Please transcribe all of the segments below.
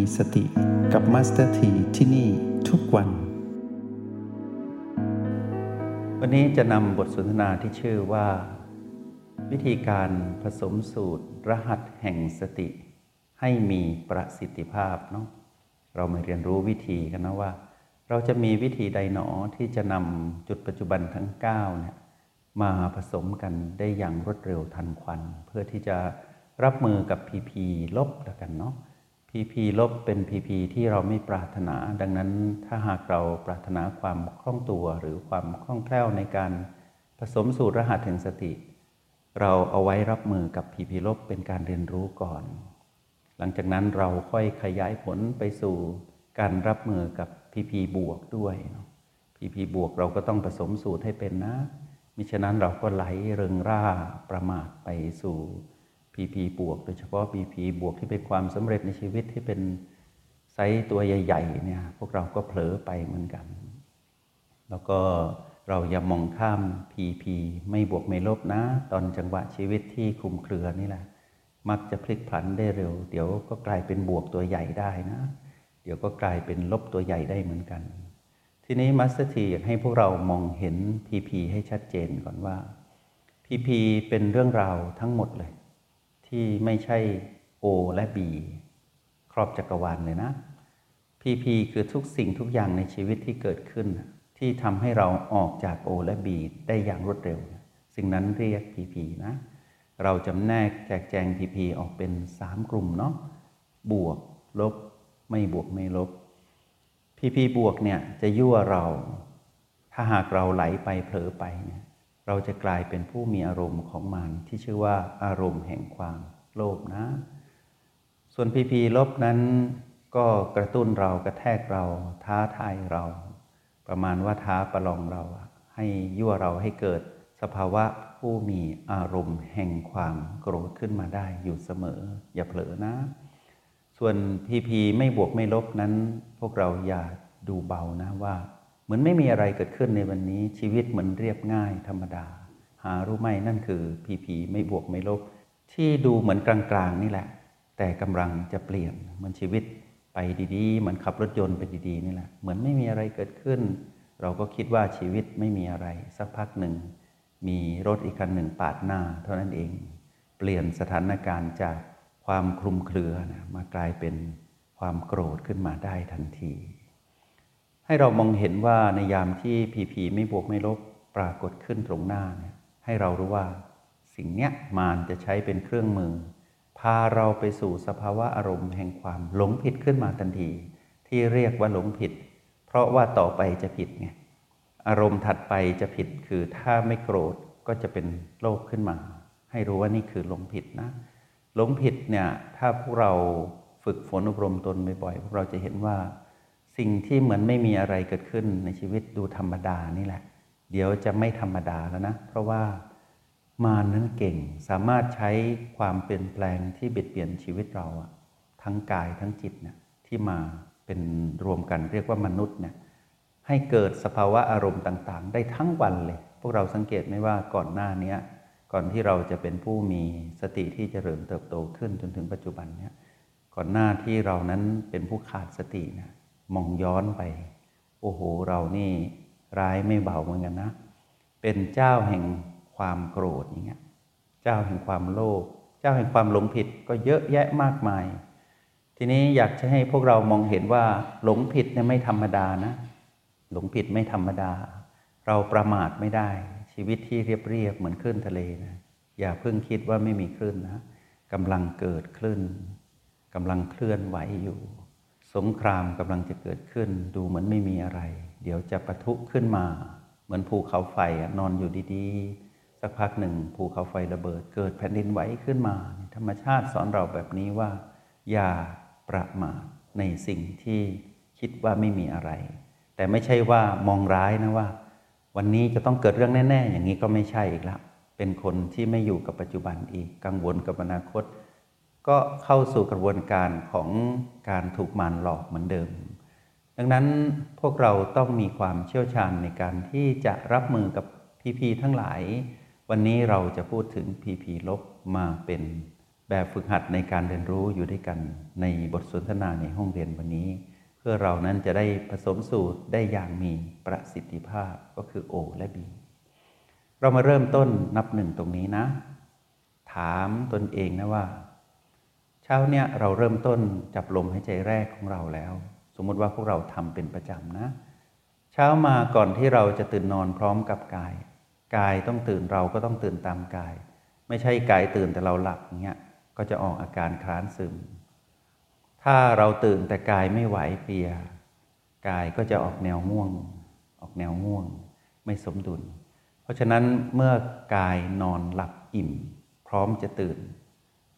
มีสติกับ Master T ที่นี่ทุกวัน วันนี้จะนำบทสนทนาที่ชื่อว่า วิธีการผสมสูตรรหัสแห่งสติ ให้มีประสิทธิภาพเนาะเรามาเรียนรู้วิธีกันนะว่า เราจะมีวิธีใดหนอที่จะนำจุดปัจจุบันทั้ง9เนี่ยมาผสมกันได้อย่างรวดเร็วทันควัน เพื่อที่จะรับมือกับ PP ลบแล้วกันเนาะ PP ลบเป็น PP ที่เราไม่ปรารถนา ดังนั้นถ้าหากเราปรารถนาความคล่องตัวหรือความคล่องแคล่วในการผสมสูตรรหัสแห่งสติ เราเอาไว้รับมือกับ PP ลบเป็นการเรียนรู้ก่อน หลังจากนั้นเราค่อยขยายผลไปสู่การรับมือกับ PP บวกด้วย PP บวกเราก็ต้องผสมสูตรให้เป็นนะมิฉะนั้นเราก็ไหลเริงร่าประมาทไปสู่ PP บวก โดยเฉพาะ PP บวกที่เป็นความสำเร็จในชีวิตที่เป็นไซส์ตัวใหญ่ๆเนี่ยพวกเราก็เผลอไปเหมือนกัน แล้วก็เราอย่ามองข้าม PP ไม่บวกไม่ลบนะ ตอนจังหวะชีวิตที่คลุมเครือนี่แหละมักจะพลิกผันได้เร็ว เดี๋ยวก็กลายเป็นบวกตัวใหญ่ได้นะ เดี๋ยวก็กลายเป็นลบตัวใหญ่ได้เหมือนกัน ทีนี้มัสเตอร์ทีอยากให้พวกเรามองเห็น PP ให้ชัดเจนก่อนว่า PP เป็นเรื่องราวทั้งหมดเลย ที่ไม่ใช่ O และ B ครอบจักรวาลเลยนะ PP คือทุกสิ่งทุกอย่างในชีวิตที่เกิดขึ้น ที่ทำให้เราออกจาก O และ B ได้อย่างรวดเร็ว สิ่งนั้นเรียก PP นะ เราจำแนกแจกแจง PP ออกเป็น 3 กลุ่มเนาะบวก ลบ ไม่บวกไม่ลบ PP บวกเนี่ยจะยั่วเรา ถ้าหากเราไหลไปเผลอไปเนี่ย เราจะกลายเป็นผู้มีอารมณ์ของมันที่ชื่อว่าอารมณ์แห่งความโลภนะ ส่วนพีพีลบนั้นก็กระตุ้นเรากระแทกเราท้าทายเรา ประมาณว่าท้าประลองเรา ให้ยั่วเราให้เกิดสภาวะผู้มีอารมณ์แห่งความโกรธขึ้นมาได้อยู่เสมอ อย่าเผลอนะ ส่วนพีพีไม่บวกไม่ลบนั้น พวกเราอย่าดูเบานะว่า มือนไม่มีอะไรเกิดขึ้นในวันนี้ชีวิตเหมือนเรียบง่ายธรรมดา หารู้ไหมนั่นคือผีผีไม่บวกไม่ลบ ที่ดูเหมือนกลางๆนี่แหละ แต่กำลังจะเปลี่ยนเหมือนชีวิตไปดีๆเหมือนขับรถยนต์ไปดีๆนี่แหละ เหมือนไม่มีอะไรเกิดขึ้น เราก็คิดว่าชีวิตไม่มีอะไร สักพักหนึ่ง มีรถอีกคันหนึ่งปาดหน้า เท่านั้นเอง เปลี่ยนสถานการณ์จากความคลุมเครือนะมากลายเป็นความโกรธขึ้นมาได้ทันที ให้เรามองเห็นว่าในยามที่ผีผีไม่บวกไม่ลบปรากฏขึ้นตรงหน้าเนี่ยให้เรารู้ว่าสิ่งเนี้ยมานจะใช้เป็นเครื่องมือ พาเราไปสู่สภาวะอารมณ์แห่งความหลงผิดขึ้นมาทันที ที่เรียกว่าหลงผิด เพราะว่าต่อไปจะผิดไงอารมณ์ถัดไปจะผิดคือถ้าไม่โกรธก็จะเป็นโลภขึ้นมา ให้รู้ว่านี่คือหลงผิดนะหลงผิดเนี่ยถ้าพวกเราฝึกฝนอบรมตนบ่อยๆพวกเราจะเห็นว่า สิ่งที่เหมือนไม่มีอะไรเกิดขึ้นในชีวิตดูธรรมดานี่แหละ เดี๋ยวจะไม่ธรรมดาแล้วนะ เพราะว่ามานั้นเก่งสามารถใช้ความเปลี่ยนแปลงที่เบียดเบียนชีวิตเราอะทั้งกายทั้งจิตเนี่ยที่มาเป็นรวมกันเรียกว่ามนุษย์เนี่ยให้เกิดสภาวะอารมณ์ต่างๆ ได้ทั้งวันเลย พวกเราสังเกตไหมว่าก่อนหน้านี้ก่อนที่เราจะเป็นผู้มีสติที่จเจริญเติบโตขึ้นจนถึงปัจจุบันเนี่ยก่อนหน้าที่เรานั้นเป็นผู้ขาดสตินะ มองย้อนไป โอ้โห เรานี่ร้ายไม่เบาเหมือนกันนะ เป็นเจ้าแห่งความโกรธอย่างเงี้ย เจ้าแห่งความโลภ เจ้าแห่งความหลงผิดก็เยอะแยะมากมาย ทีนี้อยากจะให้พวกเรามองเห็นว่าหลงผิดเนี่ยไม่ธรรมดานะ หลงผิดไม่ธรรมดา เราประมาทไม่ได้ ชีวิตที่เรียบเรียบเหมือนคลื่นทะเลนะ อย่าเพิ่งคิดว่าไม่มีคลื่นนะกำลังเกิดคลื่นกำลังเคลื่อนไหวอยู่ สงครามกำลังจะเกิดขึ้น ดูเหมือนไม่มีอะไร เดี๋ยวจะปะทุขึ้นมา เหมือนภูเขาไฟนอนอยู่ดีๆ สักพักหนึ่งภูเขาไฟระเบิด เกิดแผ่นดินไหวขึ้นมา ธรรมชาติสอนเราแบบนี้ว่า อย่าประมาทในสิ่งที่คิดว่าไม่มีอะไร แต่ไม่ใช่ว่ามองร้ายนะว่า วันนี้จะต้องเกิดเรื่องแน่ ๆ อย่างนี้ก็ไม่ใช่อีกล้วเป็นคนที่ไม่อยู่กับปัจจุบันอีกกังวลกับอนาคต ก็เข้าสู่กระบวนการของการถูกมารหลอกเหมือนเดิม ดังนั้นพวกเราต้องมีความเชี่ยวชาญในการที่จะรับมือกับพีพีทั้งหลาย วันนี้เราจะพูดถึงพีพีลบมาเป็นแบบฝึกหัดในการเรียนรู้อยู่ด้วยกันในบทสนทนาในห้องเรียนวันนี้ เพื่อเรานั้นจะได้ผสมสูตรได้อย่างมีประสิทธิภาพก็คือ O และ B เรามาเริ่มต้นนับหนึ่งตรงนี้นะ ถามตนเองนะว่า ช้าเนี่ยเราเริ่มต้นจับลมหายใจแรกของเราแล้ว สมมติว่าพวกเราทำเป็นประจำนะ เช้ามาก่อนที่เราจะตื่นนอนพร้อมกับกาย กายต้องตื่นเราก็ต้องตื่นตามกาย ไม่ใช่กายตื่นแต่เราหลับเงี้ยก็จะออกอาการคลานซึม ถ้าเราตื่นแต่กายไม่ไหวเพลีย กายก็จะออกแนวง่วง ออกแนวง่วง ไม่สมดุล เพราะฉะนั้นเมื่อกายนอนหลับอิ่ม พร้อมจะตื่น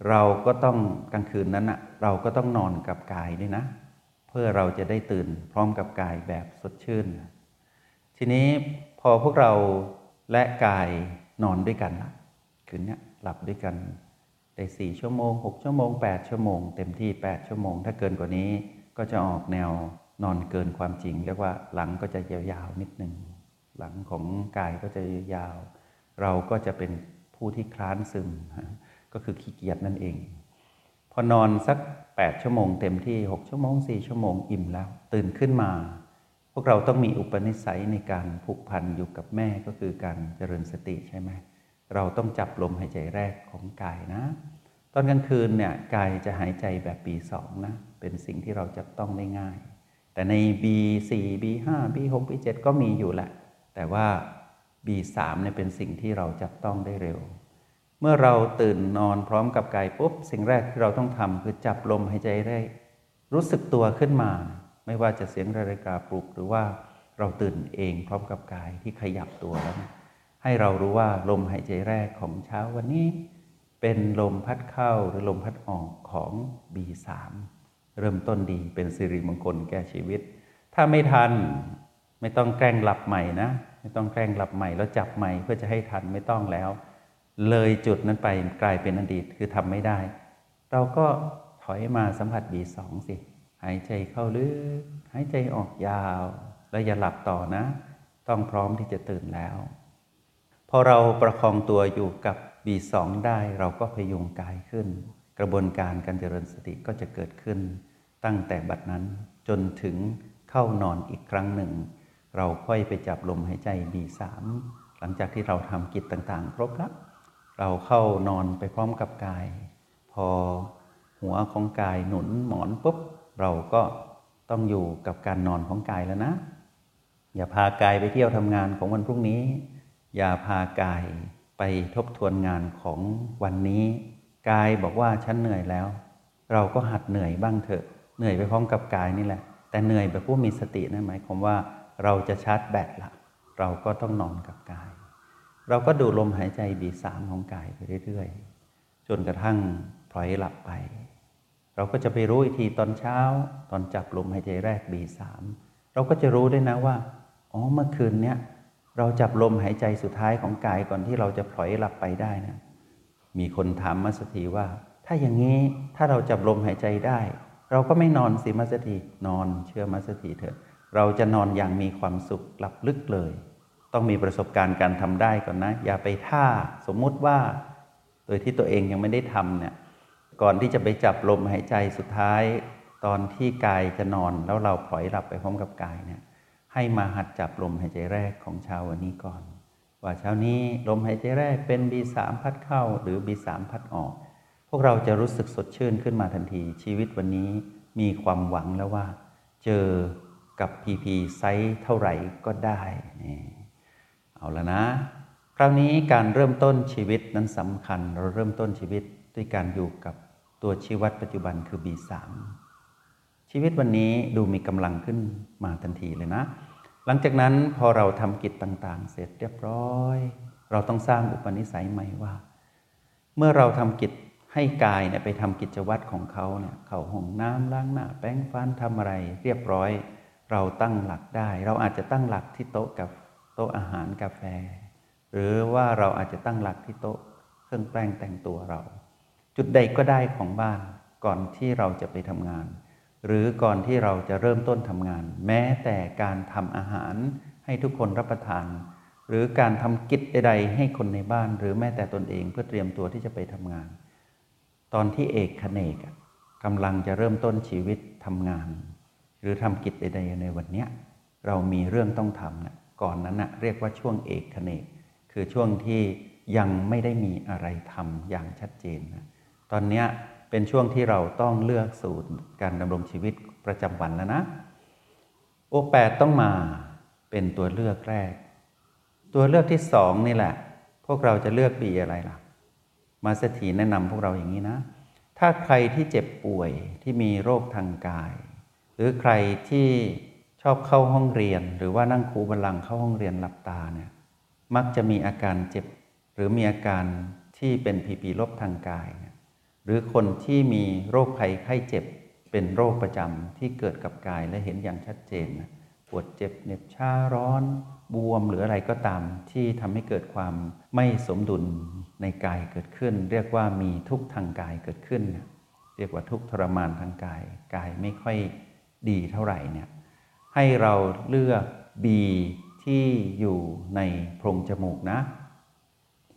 เราก็ต้องกลางคืนนั้นอะเราก็ต้องนอนกับกายด้วยนะ เพื่อเราจะได้ตื่นพร้อมกับกายแบบสดชื่น ทีนี้พอพวกเราและกายนอนด้วยกันละคืนนี้หลับด้วยกันได้สี่ชั่วโมงหกชั่วโมงแปดชั่วโมง เต็มที่แปดชั่วโมง ถ้าเกินกว่านี้ก็จะออกแนวนอนเกินความจริง เรียกว่าหลังก็จะยาวๆนิดหนึ่งหลังของกายก็จะยาว เราก็จะเป็นผู้ที่คลานซึม ก็คือขี้เกียจนั่นเอง พอนอนสัก 8 ชั่วโมงเต็มที่ 6 ชั่วโมง 4 ชั่วโมงอิ่มแล้ว ตื่นขึ้นมา พวกเราต้องมีอุปนิสัยในการผูกพันอยู่กับแม่ก็คือการเจริญสติใช่ไหมเราต้องจับลมหายใจแรกของกายนะ ตอนกลางคืนเนี่ยกายจะหายใจแบบ B2 นะเป็นสิ่งที่เราจับต้องได้ง่าย แต่ใน B4 B5 B6 B7 ก็มีอยู่แหละ แต่ว่า B3 เนี่ยเป็นสิ่งที่เราจับต้องได้เร็ว เมื่อเราตื่นนอนพร้อมกับกายปุ๊บ สิ่งแรกที่เราต้องทำคือจับลมหายใจได้ รู้สึกตัวขึ้นมา ไม่ว่าจะเสียงนาฬิกาปลุก หรือว่าเราตื่นเองพร้อมกับกายที่ขยับตัวแล้วนะให้เรารู้ว่าลมหายใจแรกของเช้าวันนี้ เป็นลมพัดเข้าหรือลมพัดออกของ B3 เริ่มต้นดีเป็นสิริมงคลแก่ชีวิต ถ้าไม่ทันไม่ต้องแกล้งหลับใหม่นะ ไม่ต้องแกล้งหลับใหม่แล้วจับใหม่เพื่อจะให้ทันไม่ต้องแล้ว เลยจุดนั้นไปกลายเป็นอดีตคือทำไม่ได้ เราก็ถอยมาสัมผัส B2 สิ หายใจเข้าลึก หายใจออกยาว แล้วอย่าหลับต่อนะ ต้องพร้อมที่จะตื่นแล้ว พอเราประคองตัวอยู่กับ B2 ได้เราก็พยุงกายขึ้น กระบวนการการเจริญสติก็จะเกิดขึ้น ตั้งแต่บัดนั้นจนถึงเข้านอนอีกครั้งหนึ่ง เราค่อยไปจับลมหายใจ B3 หลังจากที่เราทำกิจต่างๆ ครบแล้ว เราเข้านอนไปพร้อมกับกาย พอหัวของกายหนุนหมอนปุ๊บ เราก็ต้องอยู่กับการนอนของกายแล้วนะ อย่าพากายไปเที่ยวทำงานของวันพรุ่งนี้ อย่าพากายไปทบทวนงานของวันนี้กายบอกว่าฉันเหนื่อยแล้ว เราก็หัดเหนื่อยบ้างเถอะ เหนื่อยไปพร้อมกับกายนี่แหละ แต่เหนื่อยแบบผู้มีสตินะหมายความว่าเราจะชาร์จแบตละเราก็ต้องนอนกับกาย เราก็ดูลมหายใจบีสามของกายไปเรื่อยๆ จนกระทั่งพลอยหลับไป เราก็จะไปรู้อีกทีตอนเช้า ตอนจับลมหายใจแรกบีสามเราก็จะรู้ได้นะว่า อ๋อเมื่อคืนเนี้ยเราจับลมหายใจสุดท้ายของกายก่อนที่เราจะพลอยหลับไปได้นะ มีคนถามมาสถีว่า ถ้าอย่างนี้ถ้าเราจับลมหายใจได้ เราก็ไม่นอนสิมาสถีนอนเชื่อมาสถีเถอะ เราจะนอนอย่างมีความสุขหลับลึกเลย ต้องมีประสบการณ์การทำได้ก่อนนะ อย่าไปท่าสมมุติว่า โดยที่ตัวเองยังไม่ได้ทำเนี่ยก่อนที่จะไปจับลมหายใจสุดท้าย ตอนที่กายจะนอนแล้วเราพลอยหลับไปพร้อมกับกายเนี่ยให้มาหัดจับลมหายใจแรกของเช้าวันนี้ก่อน ว่าเช้านี้ลมหายใจแรกเป็น B3 พัดเข้าหรือ B3 พัดออก พวกเราจะรู้สึกสดชื่นขึ้นมาทันที ชีวิตวันนี้มีความหวังแล้วว่า เจอกับ PP ไซส์เท่าไหร่ก็ได้นี่ เอาล้วนะ คราวนี้การเริ่มต้นชีวิตนั้นสำคัญ เราเริ่มต้นชีวิตด้วยการอยู่กับตัวชีวัดปัจจุบันคือ B3 ชีวิตวันนี้ดูมีกำลังขึ้นมาทันทีเลยนะ หลังจากนั้นพอเราทำกิจต่างๆ เสร็จเรียบร้อย เราต้องสร้างอุปนิสัยใหม่ว่า เมื่อเราทำกิจให้กายเนี่ยไปทำกิจวัตรของเขาเนี่ยเขาห้องน้ำล้างหน้าแป้งฟันทำอะไรเรียบร้อย เราตั้งหลักได้ เราอาจจะตั้งหลักที่โต๊ะกับ โต๊ะอาหารกาแฟ หรือว่าเราอาจจะตั้งหลักที่โต๊ะเครื่องแป้งแต่งตัวเรา จุดใดก็ได้ของบ้านก่อนที่เราจะไปทำงาน หรือก่อนที่เราจะเริ่มต้นทำงาน แม้แต่การทำอาหารให้ทุกคนรับประทาน หรือการทำกิจใดๆ ให้คนในบ้าน หรือแม้แต่ตนเองเพื่อเตรียมตัวที่จะไปทำงาน ตอนที่เอกขเนกกำลังจะเริ่มต้นชีวิตทำงาน หรือทำกิจใดๆในวันนี้เรามีเรื่องต้องทำนะ ก่อนนั้นนะเรียกว่าช่วงเอกขเนกคือช่วงที่ยังไม่ได้มีอะไรทำอย่างชัดเจนนะตอนนี้เป็นช่วงที่เราต้องเลือกสูตรการดำรงชีวิตประจำวันแล้วนะโอแปดต้องมาเป็นตัวเลือกแรก ตัวเลือกที่สองนี่แหละ พวกเราจะเลือกบีอะไรล่ะ มาสถีแนะนำพวกเราอย่างนี้นะ ถ้าใครที่เจ็บป่วยที่มีโรคทางกาย หรือใครที่ ชอบเข้าห้องเรียน หรือว่านั่งคูบัลลังเข้าห้องเรียนหลับตาเนี่ยมักจะมีอาการเจ็บ หรือมีอาการที่เป็นผีปีลบทางกายยหรือคนที่มีโรคภัยไข้เจ็บเป็นโรคประจำที่เกิดกับกายและเห็นอย่างชัดเจนปวดเจ็บเหน็บชาร้อน บวมหรืออะไรก็ตามที่ทำให้เกิดความไม่สมดุลในกายเกิดขึ้น เรียกว่ามีทุกข์ทางกายเกิดขึ้น เรียกว่าทุกข์ทรมานทางกาย กายไม่ค่อยดีเท่าไหร่เนี่ย ให้เราเลือกบีที่อยู่ในโพรงจมูกนะ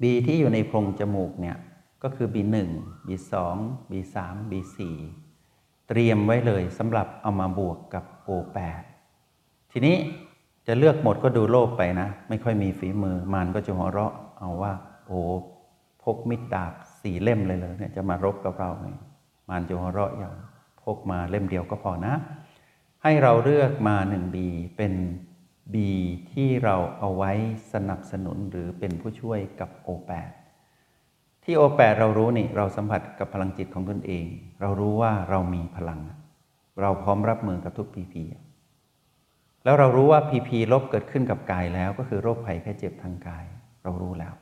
บีที่อยู่ในโพรงจมูกเนี่ยก็คือ B1 B2 B3 B4 เตรียมไว้เลยสำหรับเอามาบวกกับ O8 ทีนี้จะเลือกหมดก็ดูโลกไปนะ ไม่ค่อยมีฝีมือมานก็จะหัวเราะเอาว่า โอ้พกมิดดาบสี่เล่มเลยเลยเนี่ยจะมารบกับเราเนี่ยมานจะหัวเราะอย่างพกมาเล่มเดียวก็พอนะ ให้เราเลือกมาหนึ่งบีเป็น B ที่เราเอาไว้สนับสนุนหรือเป็นผู้ช่วยกับ O8 ที่ O8 เรารู้นี่เราสัมผัสกับพลังจิตของตนเอง เรารู้ว่าเรามีพลัง เราพร้อมรับมือกับทุกพีพีแล้วเรารู้ว่าพีพีลบเกิดขึ้นกับกายแล้วก็คือโรคภัยแค่เจ็บทางกาย เรารู้แล้ว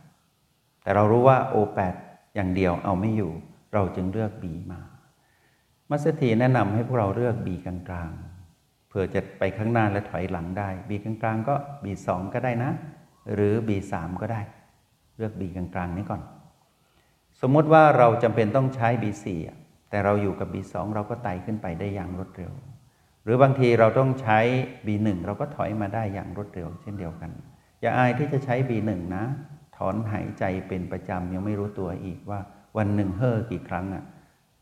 แต่เรารู้ว่า O8 อย่างเดียวเอาไม่อยู่ เราจึงเลือก B มา มัสถีแนะนำให้พวกเราเลือก B กลางๆ ผื่อจะไปข้างหน้าและถอยหลังได้ B กลางๆก็ B2 ก็ได้นะ หรือ B3 ก็ได้ เลือก B กลางๆนี้ก่อน สมมติว่าเราจำเป็นต้องใช้ B4 แต่เราอยู่กับ B2 เราก็ไต่ขึ้นไปได้อย่างรวดเร็ว หรือบางทีเราต้องใช้ B1 เราก็ถอยมาได้อย่างรวดเร็ว เช่นเดียวกัน อย่าอายที่จะใช้ B1 นะ ถอนหายใจเป็นประจำยังไม่รู้ตัวอีกว่าวันหนึ่งเฮ่อกี่ครั้งอะ่ะ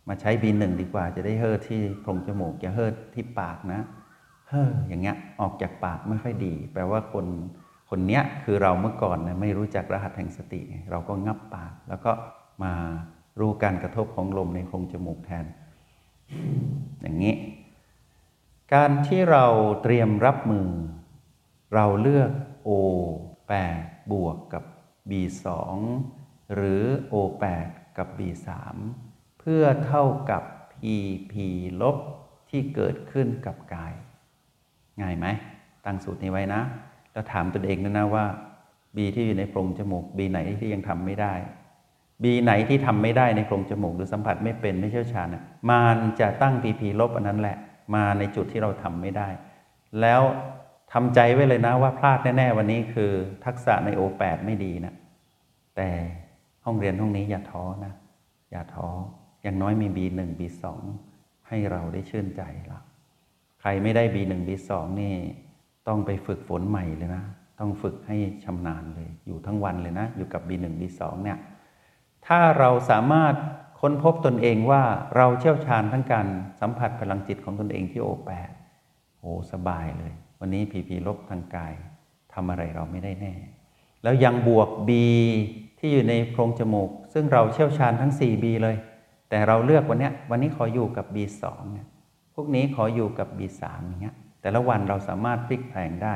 มาใช้ B1 ดีกว่าจะได้เฮ่อที่โพรงจมูกอย่าเฮ่อที่ปากนะ เฮ่ออย่างเงี้ยออกจากปากไม่ค่อยดี แปลว่าคนคนเนี้ยคือเราเมื่อก่อนนะไม่รู้จักรหัสแห่งสติ เราก็งับปาก แล้วก็มารู้การกระทบของลมในโพรงจมูกแทน อย่างนี้ การที่เราเตรียมรับมือ เราเลือก O 8บวกกับ B 2หรือ O 8กับ B 3เพื่อเท่ากับ PP ลบที่เกิดขึ้นกับกาย ง่ายไหม ตั้งสูตรนี้ไว้นะ แล้วถามตนเองนะนะว่า B ที่อยู่ในโพรงจมูก B ไหนที่ยังทำไม่ได้ B ไหนที่ทำไม่ได้ในโพรงจมูกหรือสัมผัสไม่เป็นไม่เชี่ยวชาญมันจะตั้ง PP ลบอันนั้นแหละ มาในจุดที่เราทำไม่ได้ แล้วทำใจไว้เลยนะว่าพลาดแน่ ๆ วันนี้คือทักษะในโอแปดไม่ดีนะ แต่ห้องเรียนห้องนี้อย่าท้อนะ อย่าท้ออย่างน้อยมี B1 B2 ให้เราได้ชื่นใจละ ใครไม่ได้ B1 B2 นี่ต้องไปฝึกฝนใหม่เลยนะ ต้องฝึกให้ชำนาญเลย อยู่ทั้งวันเลยนะ อยู่กับ B1 B2 เนี่ย ถ้าเราสามารถค้นพบตนเองว่าเราเชี่ยวชาญทั้งการสัมผัสพลังจิตของตนเองที่โอแปดโอ้สบายเลย วันนี้พีพีลบทางกายทำอะไรเราไม่ได้แน่ แล้วยังบวก B ที่อยู่ในโพรงจมูก ซึ่งเราเชี่ยวชาญทั้ง 4B เลย แต่เราเลือกวันนี้วันนี้ขออยู่กับ B2 เนี่ย พวกนี้ขออยู่กับ B3 อย่างเงี้ยแต่ละวันเราสามารถพลิกแปลงได้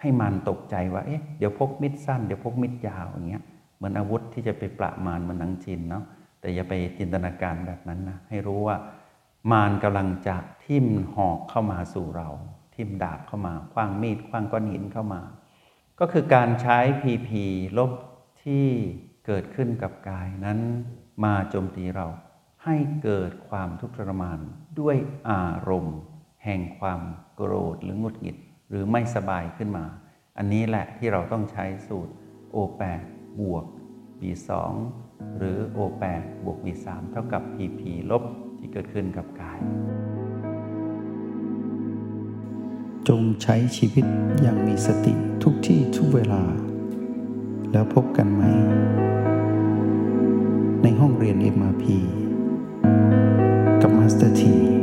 ให้มันตกใจว่าเอ๊ะเดี๋ยวพกมิดสั้นเดี๋ยวพกมิดยาวอย่างเงี้ยเหมือนอาวุธที่จะไปปราบมารมันหนังจีนเนาะแต่อย่าไปจินตนาการแบบนั้นนะให้รู้ว่ามารกำลังจะทิ่มหอกเข้ามาสู่เรา ทิ่มดาบเข้ามาคว้างมีดคว้างก้อนหินเข้ามา ก็คือการใช้พีพีลบที่เกิดขึ้นกับกายนั้นมาโจมตีเรา ให้เกิดความทุกข์ทรมานด้วยอารมณ์ แห่งความโกรธหรืองุดหงิดหรือไม่สบายขึ้นมา อันนี้แหละที่เราต้องใช้สูตร O8 บวก B2 หรือ O8 บวก B3 เท่ากับ PP ลบที่เกิดขึ้นกับกาย จงใช้ชีวิตอย่างมีสติทุกที่ทุกเวลา แล้วพบกันไหม ในห้องเรียน MRP กับมาสเตอร์ที